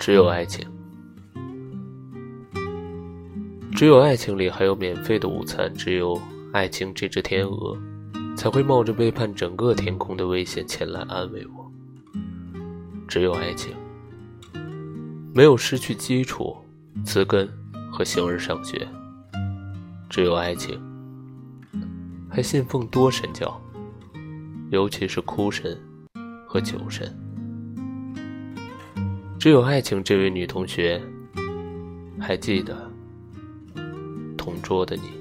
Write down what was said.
只有爱情，只有爱情里还有免费的午餐，只有爱情这只天鹅，才会冒着背叛整个天空的危险前来安慰我。只有爱情，没有失去基础、词根和形而上学。只有爱情，还信奉多神教，尤其是哭神和酒神。只有爱情，这位女同学，还记得同桌的你。